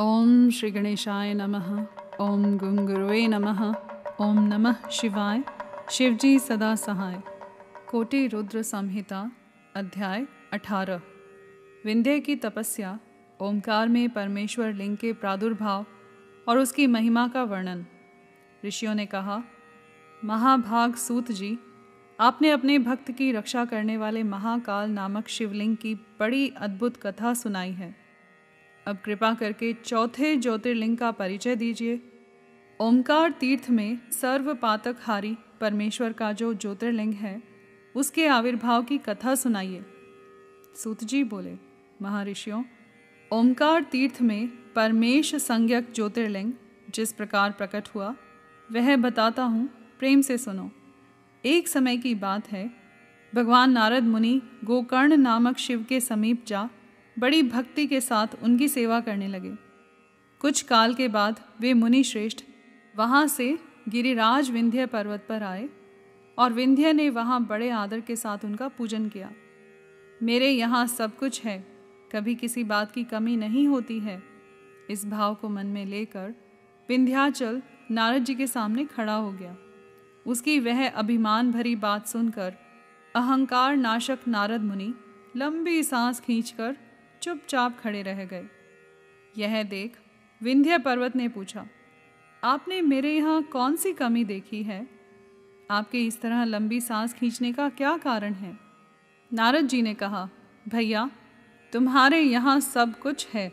ओम श्री गणेशाय नमः, ओम गुंगुरुवे नमः, ओम नमः शिवाय, शिवजी सदा सहाय। कोटि रुद्र संहिता, अध्याय 18 विंध्य की तपस्या ओमकार में परमेश्वर लिंग के प्रादुर्भाव और उसकी महिमा का वर्णन। ऋषियों ने कहा, महाभाग सूत जी, आपने अपने भक्त की रक्षा करने वाले महाकाल नामक शिवलिंग की बड़ी अद्भुत कथा सुनाई है। अब कृपा करके चौथे ज्योतिर्लिंग का परिचय दीजिए। ओमकार तीर्थ में सर्व पातक हारी परमेश्वर का जो ज्योतिर्लिंग है, उसके आविर्भाव की कथा सुनाइए। सूत जी बोले, महर्षियों, ओमकार तीर्थ में परमेश संज्ञक ज्योतिर्लिंग जिस प्रकार प्रकट हुआ, वह बताता हूँ, प्रेम से सुनो। एक समय की बात है, भगवान नारद मुनि गोकर्ण नामक शिव के समीप जा बड़ी भक्ति के साथ उनकी सेवा करने लगे। कुछ काल के बाद वे मुनि श्रेष्ठ वहाँ से गिरिराज विंध्य पर्वत पर आए और विंध्य ने वहाँ बड़े आदर के साथ उनका पूजन किया। मेरे यहाँ सब कुछ है, कभी किसी बात की कमी नहीं होती है। इस भाव को मन में लेकर विंध्याचल नारद जी के सामने खड़ा हो गया। उसकी वह अभिमान भरी बात सुनकर अहंकार नाशक नारद मुनि लंबी सांस खींचकर चुपचाप खड़े रह गए। यह देख विंध्य पर्वत ने पूछा, आपने मेरे यहाँ कौन सी कमी देखी है? आपके इस तरह लंबी सांस खींचने का क्या कारण है? नारद जी ने कहा, भैया, तुम्हारे यहाँ सब कुछ है।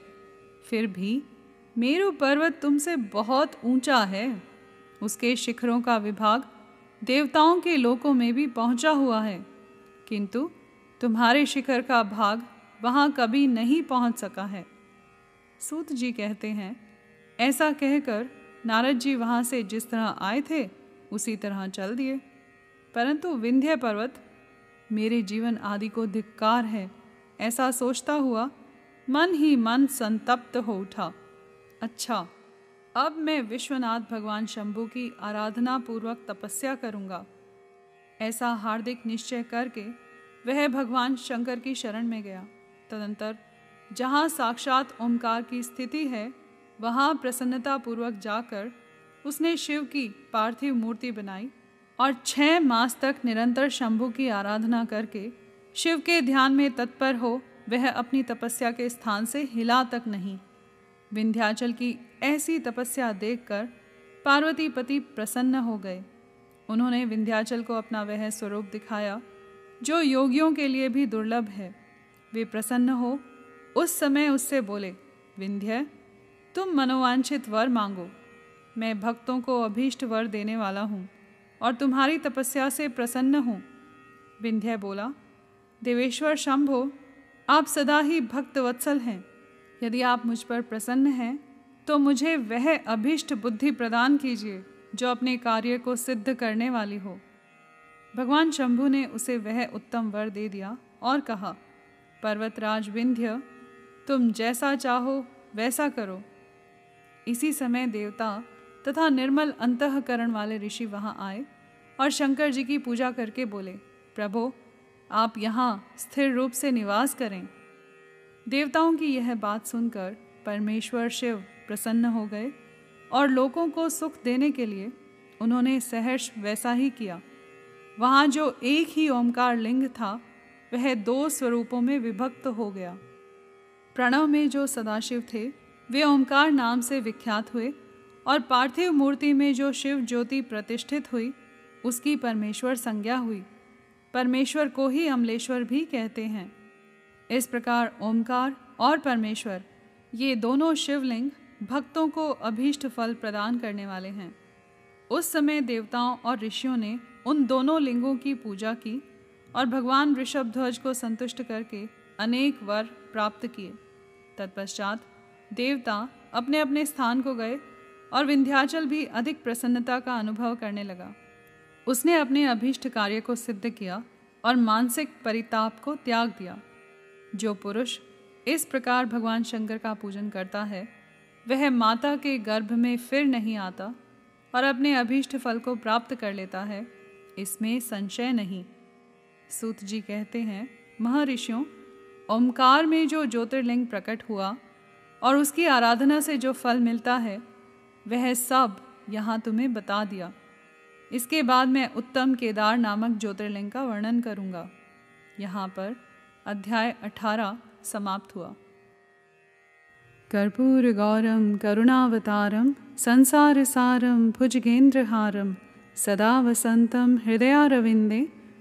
फिर भी मेरु पर्वत तुमसे बहुत ऊँचा है। उसके शिखरों का विभाग देवताओं के लोकों में भी पहुँचा हुआ है। किंतु तुम्हारे शिखर का भाग वहाँ कभी नहीं पहुँच सका है। सूत जी कहते हैं, ऐसा कहकर नारद जी वहाँ से जिस तरह आए थे, उसी तरह चल दिए। परंतु विंध्य पर्वत, मेरे जीवन आदि को धिक्कार है। ऐसा सोचता हुआ मन ही मन संतप्त हो उठा। अच्छा अब मैं विश्वनाथ भगवान शंभु की आराधना पूर्वक तपस्या करूँगा। ऐसा हार्दिक निश्चय करके वह भगवान शंकर की शरण में गया। तदंतर, जहाँ साक्षात ओंकार की स्थिति है, वहाँ प्रसन्नता पूर्वक जाकर उसने शिव की पार्थिव मूर्ति बनाई और छः मास तक निरंतर शंभु की आराधना करके शिव के ध्यान में तत्पर हो वह अपनी तपस्या के स्थान से हिला तक नहीं। विंध्याचल की ऐसी तपस्या देखकर पार्वती पति प्रसन्न हो गए। उन्होंने विंध्याचल को अपना वह स्वरूप दिखाया, जो योगियों के लिए भी दुर्लभ है। वे प्रसन्न हो, उस समय उससे बोले, विंध्य, तुम मनोवांछित वर मांगो। मैं भक्तों को अभीष्ट वर देने वाला हूँ और तुम्हारी तपस्या से प्रसन्न हूँ। विंध्य बोला, देवेश्वर शंभो, आप सदा ही भक्त वत्सल हैं। यदि आप मुझ पर प्रसन्न हैं तो मुझे वह अभीष्ट बुद्धि प्रदान कीजिए, जो अपने कार्य को सिद्ध करने वाली हो। भगवान शंभु ने उसे वह उत्तम वर दे दिया और कहा पर्वतराज विंध्य तुम जैसा चाहो, वैसा करो। इसी समय देवता तथा निर्मल अंतकरण वाले ऋषि वहाँ आए और शंकर जी की पूजा करके बोले, प्रभो, आप यहाँ स्थिर रूप से निवास करें। देवताओं की यह बात सुनकर परमेश्वर शिव प्रसन्न हो गए और लोगों को सुख देने के लिए उन्होंने सहर्ष वैसा ही किया। वहाँ जो एक ही ओमकार लिंग था वह दो स्वरूपों में विभक्त हो गया। प्रणव में जो सदाशिव थे, वे ओंकार नाम से विख्यात हुए और पार्थिव मूर्ति में जो शिव ज्योति प्रतिष्ठित हुई, उसकी परमेश्वर संज्ञा हुई। परमेश्वर को ही अमलेश्वर भी कहते हैं। इस प्रकार ओंकार और परमेश्वर, ये दोनों शिवलिंग भक्तों को अभीष्ट फल प्रदान करने वाले हैं। उस समय देवताओं और ऋषियों ने उन दोनों लिंगों की पूजा की और भगवान ऋषभ ध्वज को संतुष्ट करके अनेक वर प्राप्त किए। तत्पश्चात देवता अपने अपने स्थान को गए और विंध्याचल भी अधिक प्रसन्नता का अनुभव करने लगा। उसने अपने अभीष्ट कार्य को सिद्ध किया और मानसिक परिताप को त्याग दिया। जो पुरुष इस प्रकार भगवान शंकर का पूजन करता है, वह माता के गर्भ में फिर नहीं आता और अपने अभीष्ट फल को प्राप्त कर लेता है, इसमें संशय नहीं। सूत जी कहते हैं, महर्षियों ओमकार में जो ज्योतिर्लिंग प्रकट हुआ और उसकी आराधना से जो फल मिलता है, वह सब यहाँ तुम्हें बता दिया। इसके बाद मैं उत्तम केदार नामक ज्योतिर्लिंग का वर्णन करूँगा। यहाँ पर अध्याय अठारह समाप्त हुआ। कर्पूर गौरम, करुणावतारम, संसार सारम, भुजगेंद्रहारम, सदा वसंतम, हृदयारविंदे